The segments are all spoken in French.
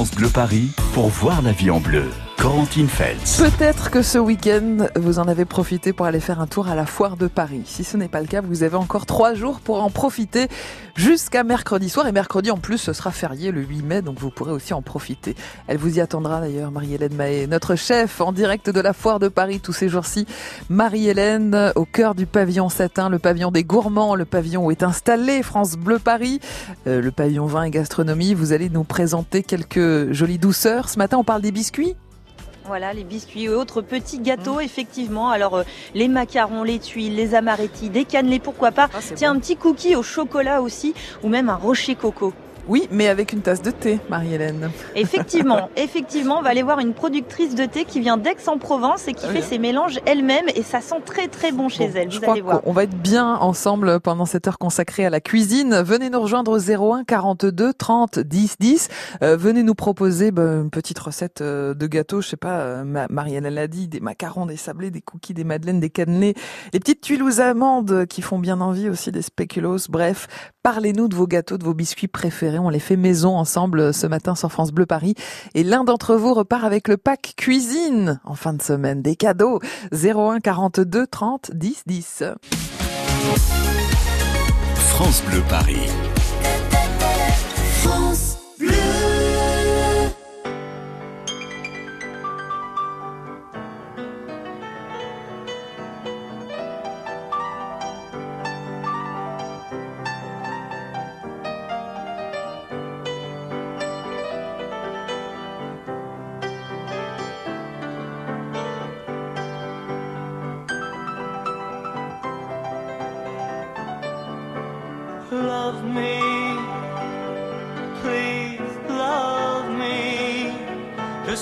France Bleu Paris pour voir la vie en bleu. Corentine. Peut-être que ce week-end, vous en avez profité pour aller faire un tour à la foire de Paris. Si ce n'est pas le cas, vous avez encore trois jours pour en profiter jusqu'à mercredi soir. Et mercredi, en plus, ce sera férié le 8 mai, donc vous pourrez aussi en profiter. Elle vous y attendra d'ailleurs, Marie-Hélène Mahé, notre chef en direct de la foire de Paris tous ces jours-ci. Marie-Hélène, au cœur du pavillon satin, le pavillon des gourmands, le pavillon où est installé France Bleu Paris, euh, le pavillon vin et gastronomie. Vous allez nous présenter quelques jolies douceurs. Ce matin, on parle des biscuits voilà, les biscuits et autres petits gâteaux, mmh. effectivement. Alors, euh, les macarons, les tuiles, les amarettis, des cannelés, pourquoi pas. Ah, Tiens, un petit cookie au chocolat aussi, ou même un rocher coco. Oui, mais avec une tasse de thé, Marie-Hélène. Effectivement, effectivement, on va aller voir une productrice de thé qui vient d'Aix-en-Provence et qui fait ses mélanges elle-même et ça sent très très bon chez elle. Vous allez voir. On va être bien ensemble pendant cette heure consacrée à la cuisine. Venez nous rejoindre au 01 42 30 10 10. venez nous proposer bah, une petite recette euh, de gâteau. Je sais pas, euh, Marie-Hélène l'a dit, des macarons, des sablés, des cookies, des madeleines, des cannelés, des petites tuiles aux amandes qui font bien envie aussi, des spéculoos. Bref, parlez-nous de vos gâteaux, de vos biscuits préférés on les fait maison ensemble ce matin sur France Bleu Paris. Et l'un d'entre vous repart avec le pack cuisine en fin de semaine. Des cadeaux 01 42 30 10 10. France Bleu Paris. Love love me. Please love me. Je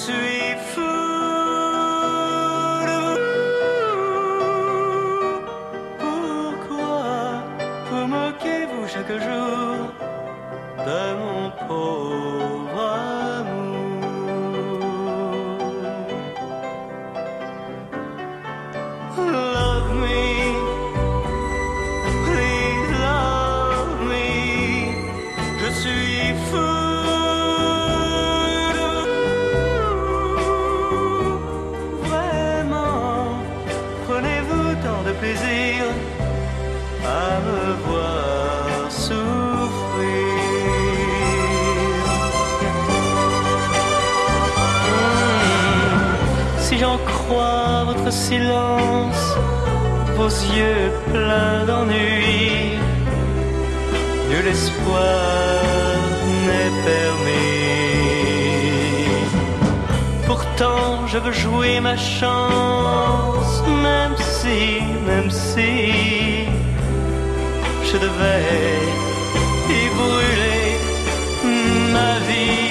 votre silence, vos yeux pleins d'ennui. Nul espoir n'est permis. Pourtant, je veux jouer ma chance, même si, même si, je devais y brûler ma vie.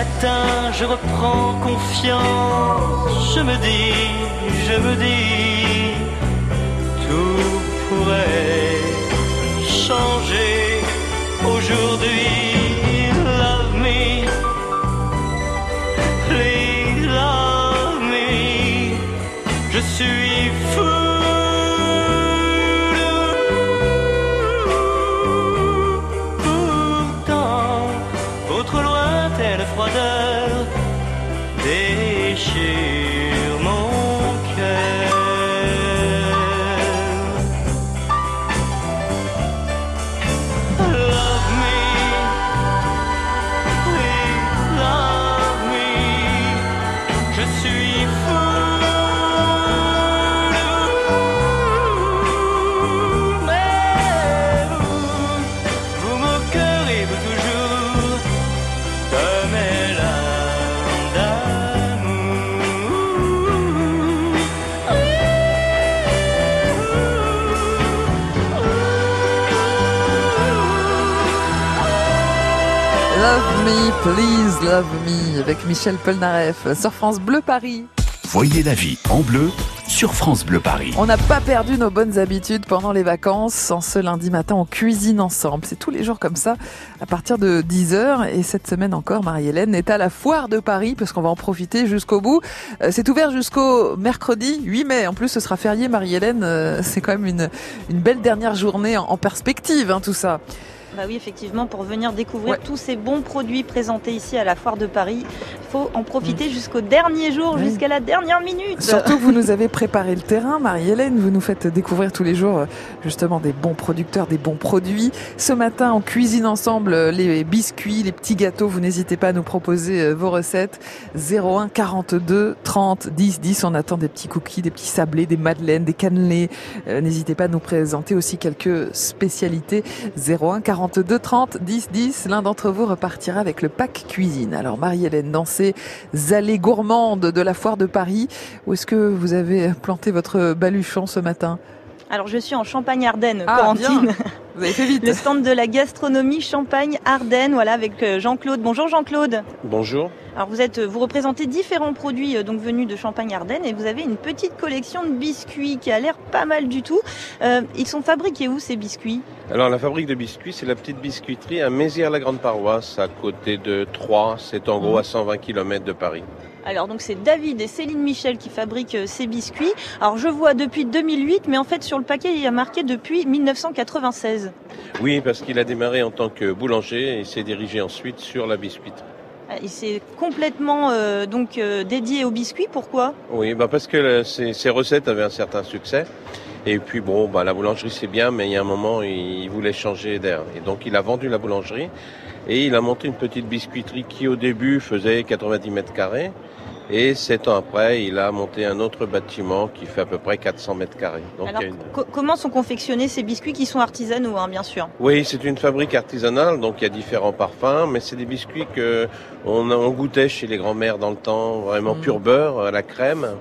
matin, je reprends confiance. Je me dis, je me dis, tout pourrait. Love me avec Michel Polnareff sur France Bleu Paris. Voyez la vie en bleu sur France Bleu Paris. On n'a pas perdu nos bonnes habitudes pendant les vacances. En ce lundi matin, on cuisine ensemble. C'est tous les jours comme ça, à partir de 10h. Et cette semaine encore, Marie-Hélène est à la foire de Paris, parce qu'on va en profiter jusqu'au bout. Euh, c'est ouvert jusqu'au mercredi 8 mai. En plus, ce sera férié, Marie-Hélène. Euh, c'est quand même une, une belle dernière journée en perspective, hein, tout ça. Bah oui, effectivement, pour venir découvrir tous ces bons produits présentés ici à la Foire de Paris, il faut en profiter mm. jusqu'au dernier jour, jusqu'à la dernière minute. Surtout que vous nous avez préparé le terrain, Marie-Hélène. Vous nous faites découvrir tous les jours euh, justement des bons producteurs, des bons produits. Ce matin, on cuisine ensemble euh, les biscuits, les petits gâteaux. Vous n'hésitez pas à nous proposer euh, vos recettes. 01 42 30 10 10. On attend des petits cookies, des petits sablés, des madeleines, des cannelés. N'hésitez pas à nous présenter aussi quelques spécialités. 01 42 42 30 10 10. L'un d'entre vous repartira avec le pack cuisine. Alors Marie-Hélène, dans ces allées gourmandes de la foire de Paris, où est-ce que vous avez planté votre baluchon ce matin? Alors je suis en Champagne-Ardenne, ah, Vous avez fait vite. Le stand de la gastronomie Champagne-Ardenne, voilà, avec euh, Jean-Claude. Bonjour Jean-Claude. Bonjour. Alors vous êtes, vous représentez différents produits euh, donc venus de Champagne-Ardenne et vous avez une petite collection de biscuits qui a l'air pas mal du tout. Euh, ils sont fabriqués où ces biscuits? Alors la fabrique de biscuits, c'est la petite biscuiterie à Mézières-la-Grande-Paroisse, à côté de Troyes. C'est en gros à 120 km de Paris. Alors donc c'est David et Céline Michel qui fabriquent euh, ces biscuits. Alors je vois depuis 2008, mais en fait sur le paquet il y a marqué depuis 1996. Oui, parce qu'il a démarré en tant que boulanger et s'est dirigé ensuite sur la biscuiterie. Ah, il s'est complètement euh, donc euh, dédié aux biscuits. Pourquoi? Oui, bah parce que ses, recettes avaient un certain succès. Et puis bon, bah la boulangerie c'est bien, mais il y a un moment il voulait changer d'air. Et donc il a vendu la boulangerie et il a monté une petite biscuiterie qui au début faisait 90 mètres carrés. Et sept ans après, il a monté un autre bâtiment qui fait à peu près 400 mètres carrés. Alors, comment sont confectionnés ces biscuits qui sont artisanaux, hein, bien sûr? Oui, c'est une fabrique artisanale, donc il y a différents parfums, mais c'est des biscuits que on, goûtait chez les grands-mères dans le temps, vraiment mmh. pur beurre, à la crème.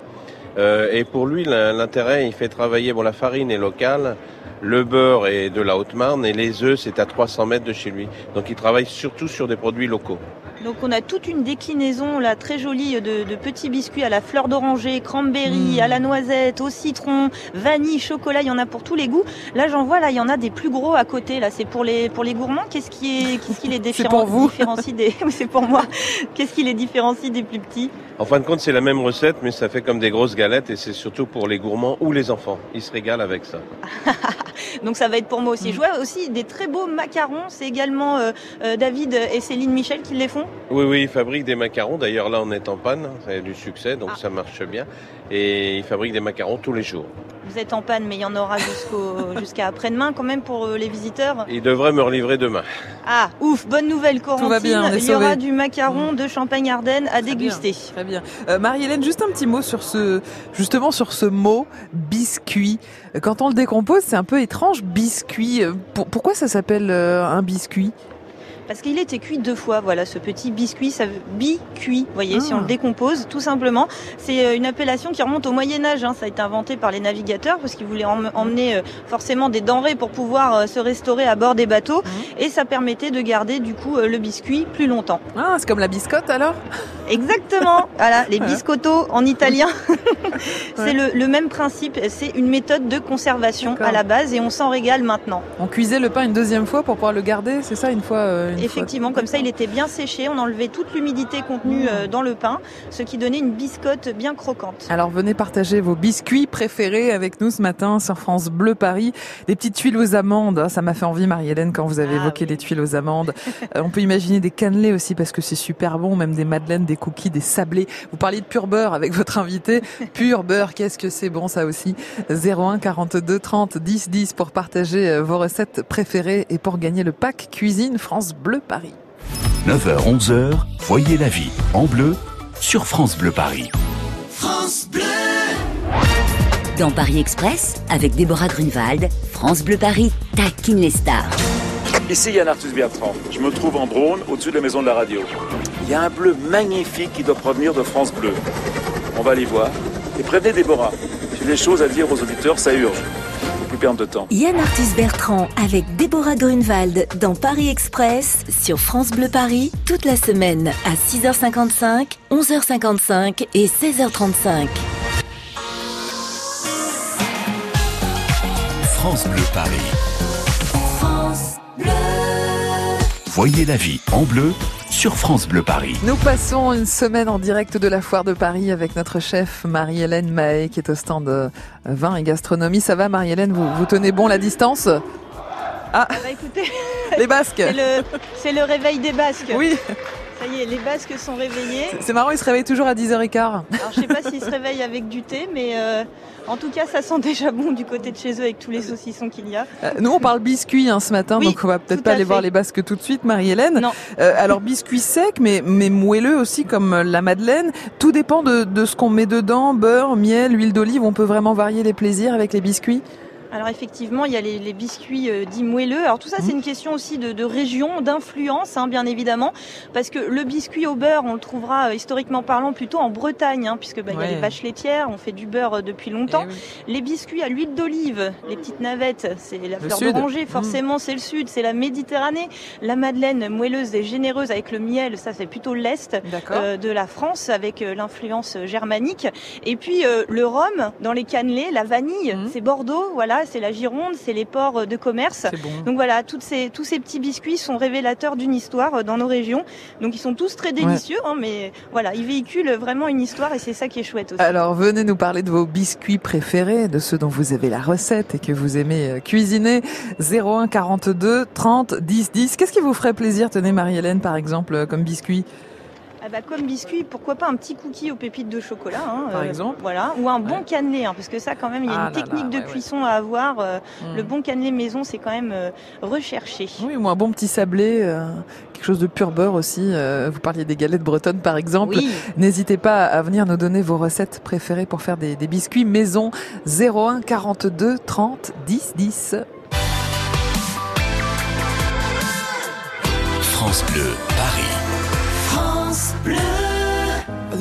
Euh, et pour lui, l'intérêt, il fait travailler, bon, la farine est locale, le beurre est de la Haute-Marne et les œufs, c'est à 300 mètres de chez lui. Donc il travaille surtout sur des produits locaux. Donc on a toute une déclinaison là très jolie de, petits biscuits à la fleur d'oranger, cranberry, mmh. à la noisette, au citron, vanille, chocolat, il y en a pour tous les goûts. Là j'en vois là, il y en a des plus gros à côté là, c'est pour les pour les gourmands. Qu'est-ce qui est qu'est-ce qui les différencie des c'est pour moi. Qu'est-ce qui les différencie des plus petits? En fin de compte, c'est la même recette mais ça fait comme des grosses galettes et c'est surtout pour les gourmands ou les enfants. Ils se régalent avec ça. Donc ça va être pour moi aussi. Je vois aussi des très beaux macarons. C'est également euh, euh, David et Céline Michel qui les font. Oui, oui, ils fabriquent des macarons. D'ailleurs, là, on est en panne. Ça a du succès, donc ah. ça marche bien. Et ils fabriquent des macarons tous les jours. Vous êtes en panne, mais il y en aura jusqu'à après-demain quand même pour euh, les visiteurs. Ils devraient me relivrer demain. Ah, ouf, bonne nouvelle, Corentine. Tout va bien, il y aura du macaron de Champagne-Ardenne à déguster. très bien. Marie-Hélène, juste un petit mot sur ce, justement sur ce mot biscuit. Quand on le décompose, c'est un peu étrange, biscuit. pourquoi ça s'appelle euh, un biscuit? Parce qu'il était cuit deux fois. Voilà, ce petit biscuit, ça veut bi-cuit. Vous voyez, si on le ah. décompose, tout simplement, c'est euh, une appellation qui remonte au Moyen Âge. Hein. Ça a été inventé par les navigateurs parce qu'ils voulaient emmener euh, forcément des denrées pour pouvoir euh, se restaurer à bord des bateaux, mmh. et ça permettait de garder du coup le biscuit plus longtemps. Ah, c'est comme la biscotte alors? Exactement. voilà, les biscottos en italien. c'est le, le, même principe. C'est une méthode de conservation à la base et on s'en régale maintenant. On cuisait le pain une deuxième fois pour pouvoir le garder, c'est ça, une fois. Effectivement, comme ça, il était bien séché. On enlevait toute l'humidité contenue mmh. euh, dans le pain, ce qui donnait une biscotte bien croquante. Alors venez partager vos biscuits préférés avec nous ce matin sur France Bleu Paris. Des petites tuiles aux amandes, ça m'a fait envie, Marie-Hélène, quand vous avez ah évoqué les tuiles aux amandes. Euh, on peut imaginer des cannelés aussi parce que c'est super bon, même des madeleines, des cookies, des sablés. Vous parliez de pur beurre avec votre invité. Pur beurre, qu'est-ce que c'est bon ça aussi? 01 42 30 10 10 pour partager euh, vos recettes préférées et pour gagner le pack cuisine France Bleu Bleu Paris. 9h-11h, voyez la vie en bleu sur France Bleu Paris. France Bleu Dans Paris Express, avec Déborah Grunewald, France Bleu Paris taquine les stars. Ici Yann Arthus Bertrand. Je me trouve en Brône, au-dessus de la maison de la radio. Il y a un bleu magnifique qui doit provenir de France Bleu. On va aller voir. Et prévenez Déborah. J'ai des choses à dire aux auditeurs, ça urge. Plus perdre de temps. Yann Arthus Bertrand avec Déborah Grunewald dans Paris Express sur France Bleu Paris toute la semaine à 6h55, 11h55 et 16h35. France Bleu Paris. Voyez la vie en bleu sur France Bleu Paris. Nous passons une semaine en direct de la foire de Paris avec notre chef Marie-Hélène Mahé qui est au stand de vin et gastronomie. Ça va Marie-Hélène, vous, vous tenez bon la distance? Ah, bah écoutez, Les Basques c'est le, c'est le réveil des Basques. Oui, Ça y est, les Basques sont réveillés. c'est marrant, ils se réveillent toujours à 10h15. Alors je sais pas s'ils se réveillent avec du thé, mais euh, en tout cas ça sent déjà bon du côté de chez eux avec tous les saucissons qu'il y a. Euh, Nous, on parle biscuits hein, ce matin, Oui, donc on va peut-être pas aller voir les Basques tout de suite, Marie-Hélène. Non. Euh, alors biscuits secs, mais, mais moelleux aussi, comme euh, la madeleine. Tout dépend de, de ce qu'on met dedans, beurre, miel, huile d'olive. On peut vraiment varier les plaisirs avec les biscuits? Alors effectivement, il y a les, les biscuits euh, dits moelleux. Alors tout ça, c'est une question aussi de, de région, d'influence, hein, bien évidemment, parce que le biscuit au beurre, on le trouvera euh, historiquement parlant plutôt en Bretagne, hein, puisque bah, il y a les vaches laitières, on fait du beurre euh, depuis longtemps. Eh oui. Les biscuits à l'huile d'olive, les petites navettes, c'est la fleur sud. d'oranger, forcément c'est le sud, c'est la Méditerranée. La madeleine moelleuse et généreuse avec le miel, ça c'est plutôt l'est. Euh, de la France avec euh, l'influence germanique et puis euh, le rhum dans les cannelés la vanille Mhm. c'est Bordeaux voilà c'est la Gironde c'est les ports euh, de commerce bon. donc voilà toutes ces, tous ces petits biscuits sont révélateurs d'une histoire euh, dans nos régions donc ils sont tous très délicieux hein, mais voilà ils véhiculent vraiment une histoire et c'est ça qui est chouette aussi Alors venez nous parler de vos biscuits préférés, de ceux dont vous avez la recette et que vous aimez euh, cuisiner. 01 42 30 10 10. Qu'est-ce qui vous ferait plaisir, tenez Marie-Hélène par exemple, comme biscuit? Ah bah, comme biscuit pourquoi pas un petit cookie aux pépites de chocolat hein, Par exemple voilà ou un bon Ouais. cannelé hein, parce que ça quand même il y a Ah une là technique là, de ouais, ouais. cuisson à avoir euh, Hmm. le bon cannelé maison c'est quand même euh, recherché Oui, ou un bon petit sablé, euh, quelque chose de pur beurre aussi. euh, vous parliez des galettes bretonnes par exemple. oui N'hésitez pas à venir nous donner vos recettes préférées pour faire des, des biscuits maison 01 42 30 10 10. France Bleu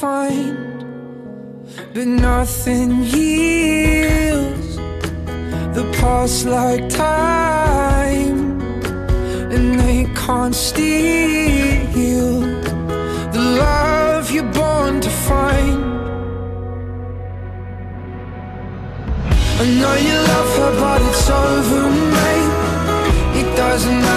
find. But nothing heals the past like time, and they can't steal the love you're born to find. I know you love her, but it's over, mate. It doesn't matter,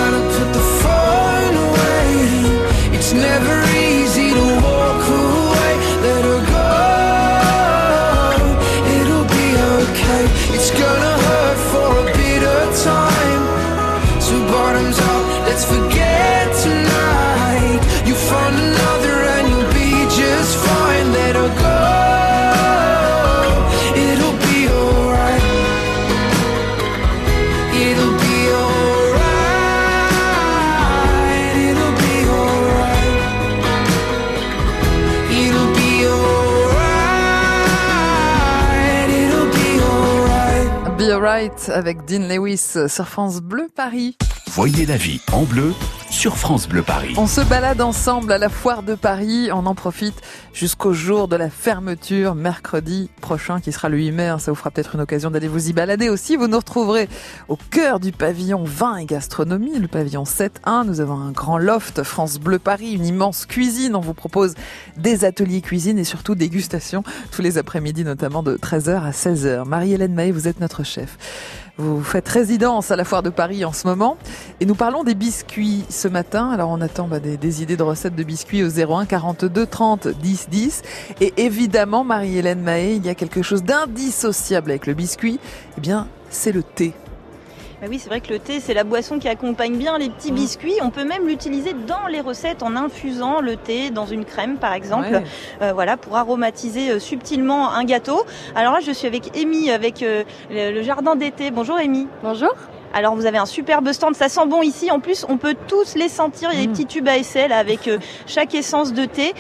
avec Dean Lewis sur France Bleu Paris. Voyez la vie en bleu sur France Bleu Paris. On se balade ensemble à la foire de Paris. On en profite jusqu'au jour de la fermeture, mercredi prochain, qui sera le 8 mai. Hein. Ça vous fera peut-être une occasion d'aller vous y balader aussi. Vous nous retrouverez au cœur du pavillon vin et gastronomie, le pavillon 7.1. Nous avons un grand loft France Bleu Paris, une immense cuisine. On vous propose des ateliers cuisine et surtout dégustation tous les après-midi, notamment de 13h à 16h. Marie-Hélène Mahé, vous êtes notre chef. Vous faites résidence à la Foire de Paris en ce moment et nous parlons des biscuits ce matin. Alors on attend bah, des, idées de recettes de biscuits au 01 42 30 10 10 et évidemment Marie-Hélène Mahé, il y a quelque chose d'indissociable avec le biscuit. Eh bien, c'est le thé. Bah oui, c'est vrai que le thé, c'est la boisson qui accompagne bien les petits mm. biscuits. On peut même l'utiliser dans les recettes en infusant le thé dans une crème, par exemple, euh, voilà, pour aromatiser euh, subtilement un gâteau. Alors là, je suis avec Amy, avec euh, le, jardin d'été. Bonjour Amy. Bonjour. Alors vous avez un superbe stand, ça sent bon ici. En plus, on peut tous les sentir. Il y a des mm. petits tubes à aisselle avec chaque essence de thé.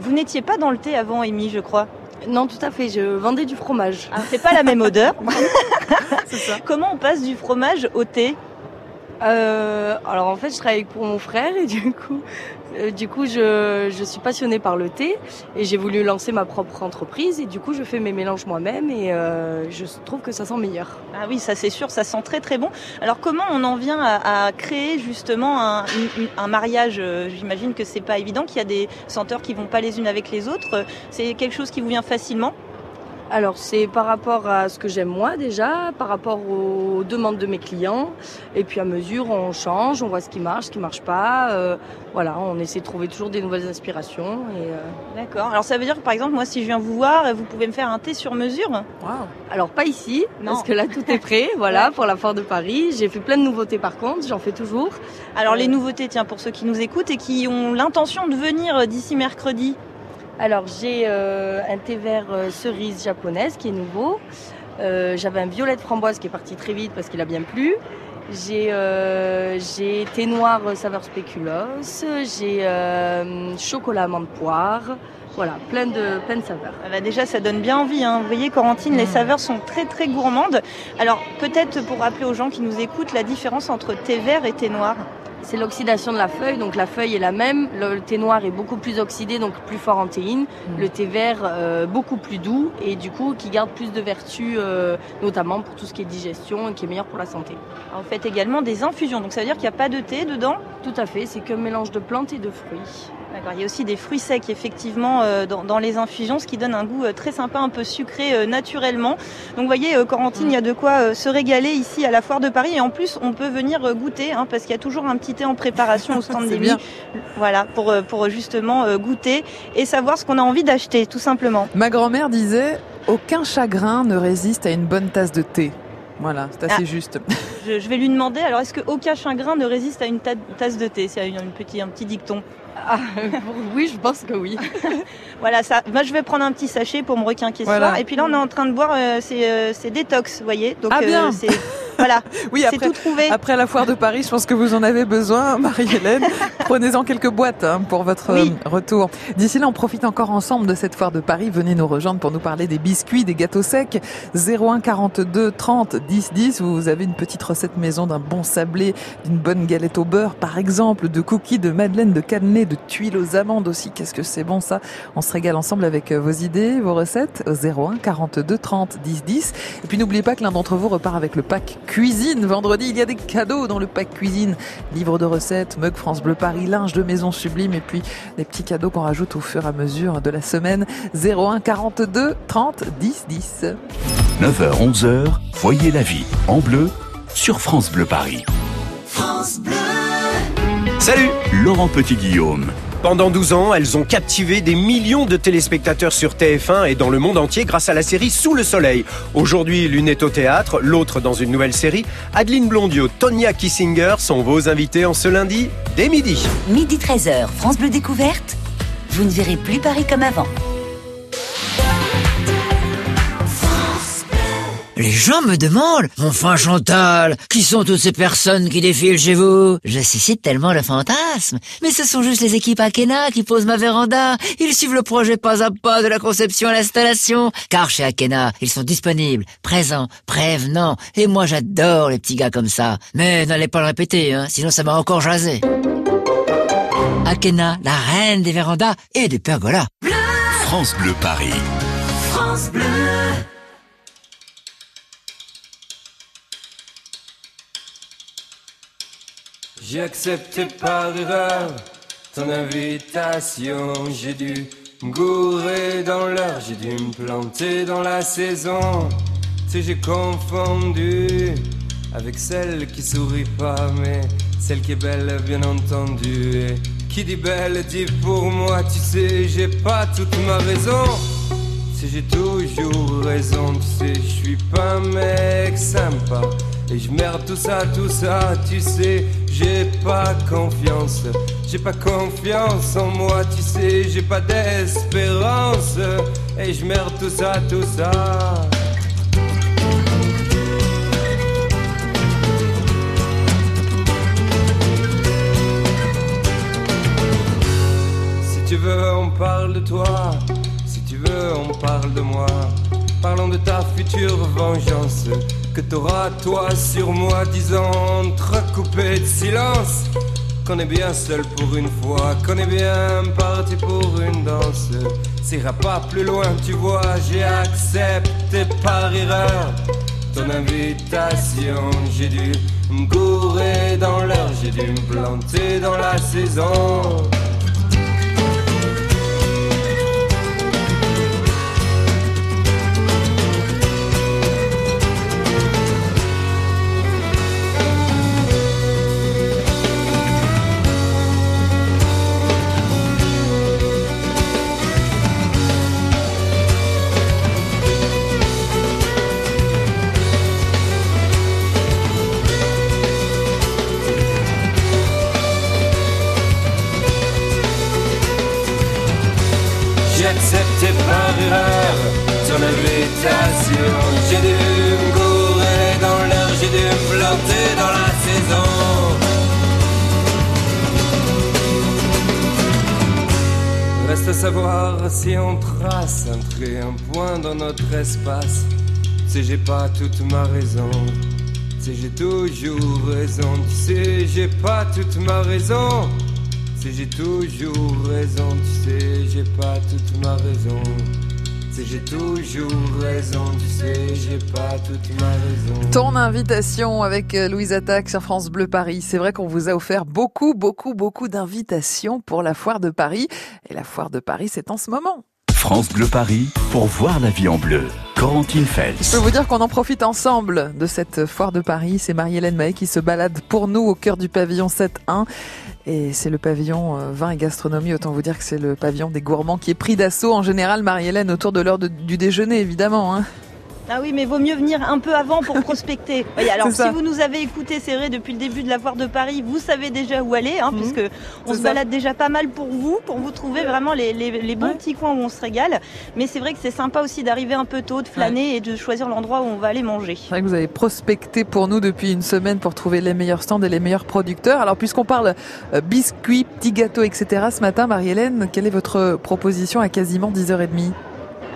vous n'étiez pas dans le thé avant, Amy, je crois. Non, tout à fait. Je vendais du fromage. Ah, c'est pas la même odeur. ça. Comment on passe du fromage au thé? Euh, alors en fait, je travaille pour mon frère et du coup, euh, du coup, je, je, suis passionnée par le thé et j'ai voulu lancer ma propre entreprise et du coup, je fais mes mélanges moi-même et euh, je trouve que ça sent meilleur. Ah oui, ça c'est sûr, ça sent très très bon. Alors comment on en vient à, à créer justement un, un mariage? Euh, J'imagine que c'est pas évident, qu'il y a des senteurs qui vont pas les unes avec les autres. C'est quelque chose qui vous vient facilement? Alors c'est par rapport à ce que j'aime moi déjà, par rapport aux demandes de mes clients, et puis à mesure on change, on voit ce qui marche, ce qui marche pas. Euh, voilà, on essaie de trouver toujours des nouvelles inspirations. Et euh, D'accord. Alors ça veut dire que par exemple moi si je viens vous voir, vous pouvez me faire un thé sur mesure? Wow. Alors pas ici, parce que là tout est prêt. voilà pour la foire de Paris. J'ai fait plein de nouveautés par contre, j'en fais toujours. Alors les euh, nouveautés, tiens pour ceux qui nous écoutent et qui ont l'intention de venir d'ici mercredi. Alors j'ai euh, un thé vert euh, cerise japonaise qui est nouveau. Euh, j'avais un violet de framboise qui est parti très vite parce qu'il a bien plu. J'ai thé noir saveur spéculoos. J'ai chocolat amande poire. Voilà, plein de, plein de saveurs. Ah bah déjà, ça donne bien envie. Hein. Vous voyez, Corentine, les mmh. saveurs sont très très gourmandes. Alors, peut-être pour rappeler aux gens qui nous écoutent la différence entre thé vert et thé noir c'est l'oxydation de la feuille. Donc la feuille est la même. Le, thé noir est beaucoup plus oxydé, donc plus fort en théine. Mm. Le thé vert, euh, beaucoup plus doux et du coup qui garde plus de vertus, euh, notamment pour tout ce qui est digestion et qui est meilleur pour la santé. En fait également des infusions. Donc ça veut dire qu'il n'y a pas de thé dedans? Tout à fait. C'est qu'un mélange de plantes et de fruits. Il y a aussi des fruits secs effectivement euh, dans, les infusions, ce qui donne un goût euh, très sympa, un peu sucré euh, naturellement. Donc vous voyez, Corentine, il y a de quoi se régaler ici à la foire de Paris et en plus on peut venir goûter hein, parce qu'il y a toujours un petit thé en préparation au stand d'Élie. Voilà, pour, pour justement goûter et savoir ce qu'on a envie d'acheter tout simplement. Ma grand-mère disait aucun chagrin ne résiste à une bonne tasse de thé. Voilà, c'est assez ah. juste. Je, vais lui demander, alors est-ce qu'aucun chagrin ne résiste à une tasse de thé? C'est un petit dicton. Ah, oui, je pense que oui. voilà, ça. Moi, je vais prendre un petit sachet pour me requinquer ce soir. Et puis là, on est en train de boire, euh, c'est euh, détox, vous voyez. Donc, ah, bien. Voilà, oui, c'est tout trouvé. Après la foire de Paris, je pense que vous en avez besoin, Marie-Hélène. Prenez-en quelques boîtes hein, pour votre euh, retour. D'ici là, on profite encore ensemble de cette foire de Paris. Venez nous rejoindre pour nous parler des biscuits, des gâteaux secs. 01 42 30 10 10. Vous avez une petite recette maison d'un bon sablé, d'une bonne galette au beurre, par exemple, de cookies, de madeleine, de cannelé, de tuiles aux amandes aussi. Qu'est-ce que c'est bon ça? On se régale ensemble avec euh, vos idées, vos recettes au 01 42 30 10 10. Et puis n'oubliez pas que l'un d'entre vous repart avec le pack cuisine. Vendredi, il y a des cadeaux dans le pack cuisine. Livre de recettes, mug France Bleu Paris, linge de maison sublime et puis des petits cadeaux qu'on rajoute au fur et à mesure de la semaine. 01 42 30 10 10. 9h 11h, voyez la vie en bleu sur France Bleu Paris. France Bleu. Salut, Laurent Petit-Guillaume. Pendant 12 ans, elles ont captivé des millions de téléspectateurs sur TF1 et dans le monde entier grâce à la série Sous le Soleil. Aujourd'hui, l'une est au théâtre, l'autre dans une nouvelle série. Adeline Blondiot, Tonya Kissinger sont vos invités en ce lundi dès midi. Midi 13h, France Bleu Découverte. Vous ne verrez plus Paris comme avant. Les gens me demandent, mon fin Chantal, qui sont toutes ces personnes qui défilent chez vous? Je suscite tellement le fantasme. Mais ce sont juste les équipes Akena qui posent ma véranda. Ils suivent le projet pas à pas de la conception à l'installation. Car chez Akena, ils sont disponibles, présents, prévenants. Et moi j'adore les petits gars comme ça. Mais n'allez pas le répéter, hein, sinon ça m'a encore jasé. Akena, la reine des vérandas et des pergolas. France Bleu Paris. France Bleu. J'ai accepté par erreur ton invitation. J'ai dû me gourer dans l'heure, j'ai dû me planter dans la saison. Tu j'ai confondu avec celle qui sourit pas, mais celle qui est belle, bien entendu. Et qui dit belle dit pour moi, tu sais, j'ai pas toute ma raison. Sais, j'ai toujours raison, tu sais, je suis pas un mec sympa. Et je merde tout ça, tout ça, tu sais, j'ai pas confiance. J'ai pas confiance en moi, tu sais, j'ai pas d'espérance. Et je merde tout ça, tout ça. Si tu veux, on parle de toi. Si tu veux, on parle de moi. Parlons de ta future vengeance que t'auras toi sur moi, disant entrecoupé de silence. Qu'on est bien seul pour une fois, qu'on est bien parti pour une danse. S'ira pas plus loin, tu vois, j'ai accepté par erreur ton invitation. J'ai dû me dans l'heure, j'ai dû me planter dans la saison. Erreur ton invitation. J'ai dû me gourer dans l'heure, j'ai dû me planter dans la saison. Reste à savoir si on trace un trait, un point dans notre espace. Sais, j'ai pas toute ma raison. Sais, j'ai toujours raison. Tu sais, j'ai pas toute ma raison. Sais, j'ai toujours raison. Tu sais, j'ai pas toute ma raison. Ton invitation avec euh, Louise Attaque sur France Bleu Paris. C'est vrai qu'on vous a offert beaucoup, beaucoup, beaucoup d'invitations pour la foire de Paris. Et la foire de Paris, c'est en ce moment. France Bleu Paris pour voir la vie en bleu. Corentine Fels. Je peux vous dire qu'on en profite ensemble de cette foire de Paris. C'est Marie-Hélène Mahé qui se balade pour nous au cœur du pavillon 7.1. Et c'est le pavillon euh, vin et gastronomie. Autant vous dire que c'est le pavillon des gourmands qui est pris d'assaut en général, Marie-Hélène, autour de l'heure du déjeuner, évidemment. Hein. Ah oui, mais vaut mieux venir un peu avant pour prospecter. Oui, alors si vous nous avez écouté, c'est vrai, depuis le début de la foire de Paris, vous savez déjà où aller, hein, Mhm. puisque on se ça. balade déjà pas mal pour vous, pour vous trouver vraiment les, les- les bons Ouais. petits coins où on se régale. Mais c'est vrai que c'est sympa aussi d'arriver un peu tôt, de flâner et de choisir l'endroit où on va aller manger. C'est vrai que vous avez prospecté pour nous depuis une semaine pour trouver les meilleurs stands et les meilleurs producteurs. Alors puisqu'on parle euh, biscuits, petits gâteaux, etc. ce matin, Marie-Hélène, quelle est votre proposition à quasiment 10h30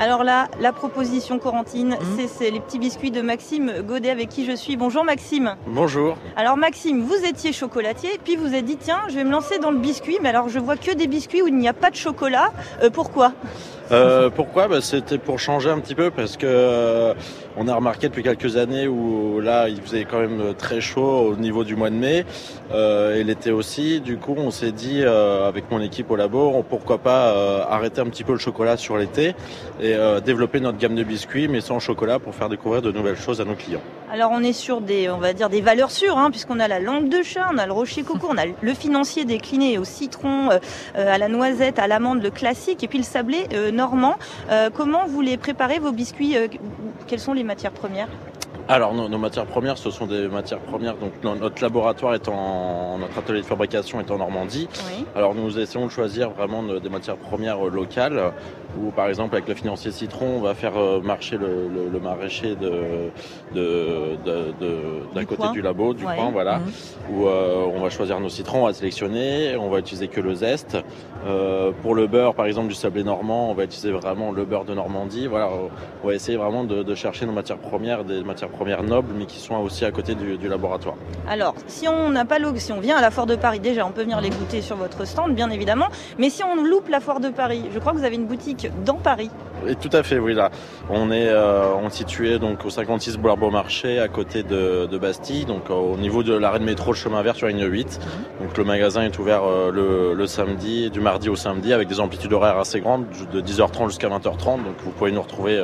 Alors là, la proposition Corentine, c'est- c'est les petits biscuits de Maxime Godet avec qui je suis. Bonjour Maxime. Bonjour. Alors Maxime, vous étiez chocolatier, puis vous avez dit tiens, je vais me lancer dans le biscuit, mais alors je vois que des biscuits où il n'y a pas de chocolat. Euh, pourquoi? Euh, pourquoi? Bah, C'était pour changer un petit peu parce que euh, on a remarqué depuis quelques années où là il faisait quand même très chaud au niveau du mois de mai euh, et l'été aussi. Du coup, on s'est dit euh, avec mon équipe au labo, pourquoi pas euh, arrêter un petit peu le chocolat sur l'été et euh, développer notre gamme de biscuits mais sans chocolat pour faire découvrir de nouvelles choses à nos clients. Alors on est sur des, on va dire des valeurs sûres, hein, puisqu'on a la langue de chat, on a le rocher coco, on a le financier décliné au citron, euh, euh, à la noisette, à l'amande, le classique, et puis le sablé euh, normand. Euh, comment vous les préparez vos biscuits euh, Quelles sont les matières premières? Alors nos, nos matières premières, ce sont des matières premières. Donc no- notre laboratoire est en notre atelier de fabrication est en Normandie. Oui. Alors nous essayons de choisir vraiment de- des matières premières euh, locales où par exemple avec le financier Citron, on va faire euh, marcher le, le, le maraîcher de, de, de, de- d'un Du côté coin. du labo, du Ouais. coin, voilà, Mhm. où euh, on va choisir nos citrons, on va sélectionner, on va utiliser que le zeste. Euh, pour le beurre, par exemple du sablé normand, on va utiliser vraiment le beurre de Normandie. Voilà, on va essayer vraiment de, de chercher nos matières premières, des matières premières nobles, mais qui sont aussi à côté du, du laboratoire. Alors, si on n'a pas l'eau, si on vient à la foire de Paris, déjà, on peut venir les goûter sur votre stand, bien évidemment. Mais si on loupe la foire de Paris, je crois que vous avez une boutique dans Paris. Et tout à fait, oui. Là, on est, euh, on est situé donc au 56 boulevard Beaumarchais, à côté de, de Bastille, donc euh, au niveau de l'arrêt de métro, le chemin vert sur la ligne 8. Donc le magasin est ouvert euh, le, le samedi, du mardi au samedi, avec des amplitudes horaires assez grandes, de 10h30 jusqu'à 20h30. Donc vous pouvez nous retrouver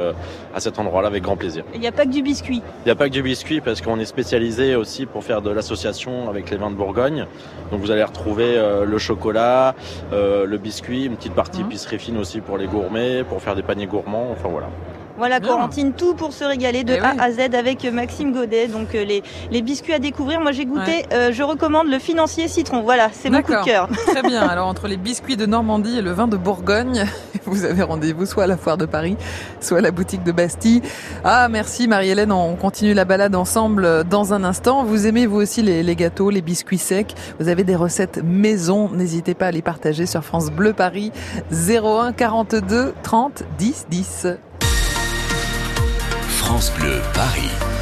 à cet endroit-là avec grand plaisir. Il n'y a pas que du biscuit. Il n'y a pas que du biscuit parce qu'on est spécialisé aussi pour faire de l'association avec les vins de Bourgogne. Donc vous allez retrouver le chocolat, le biscuit, une petite partie épicerie fine aussi pour les gourmets, pour faire des paniers gourmands. Enfin voilà. Voilà. Corentine, tout pour se régaler de Eh A oui. à Z avec Maxime Godet. Donc euh, les, les biscuits à découvrir. Moi, j'ai goûté, euh, je recommande le financier citron. Voilà, c'est mon coup de cœur. Très bien. Alors entre les biscuits de Normandie et le vin de Bourgogne, vous avez rendez-vous soit à la foire de Paris, soit à la boutique de Bastille. Ah merci Marie-Hélène, on continue la balade ensemble euh, dans un instant. Vous aimez vous aussi les, les gâteaux, les biscuits secs. Vous avez des recettes maison. N'hésitez pas à les partager sur France Bleu Paris 01 42 30 10 10. France Bleu Paris.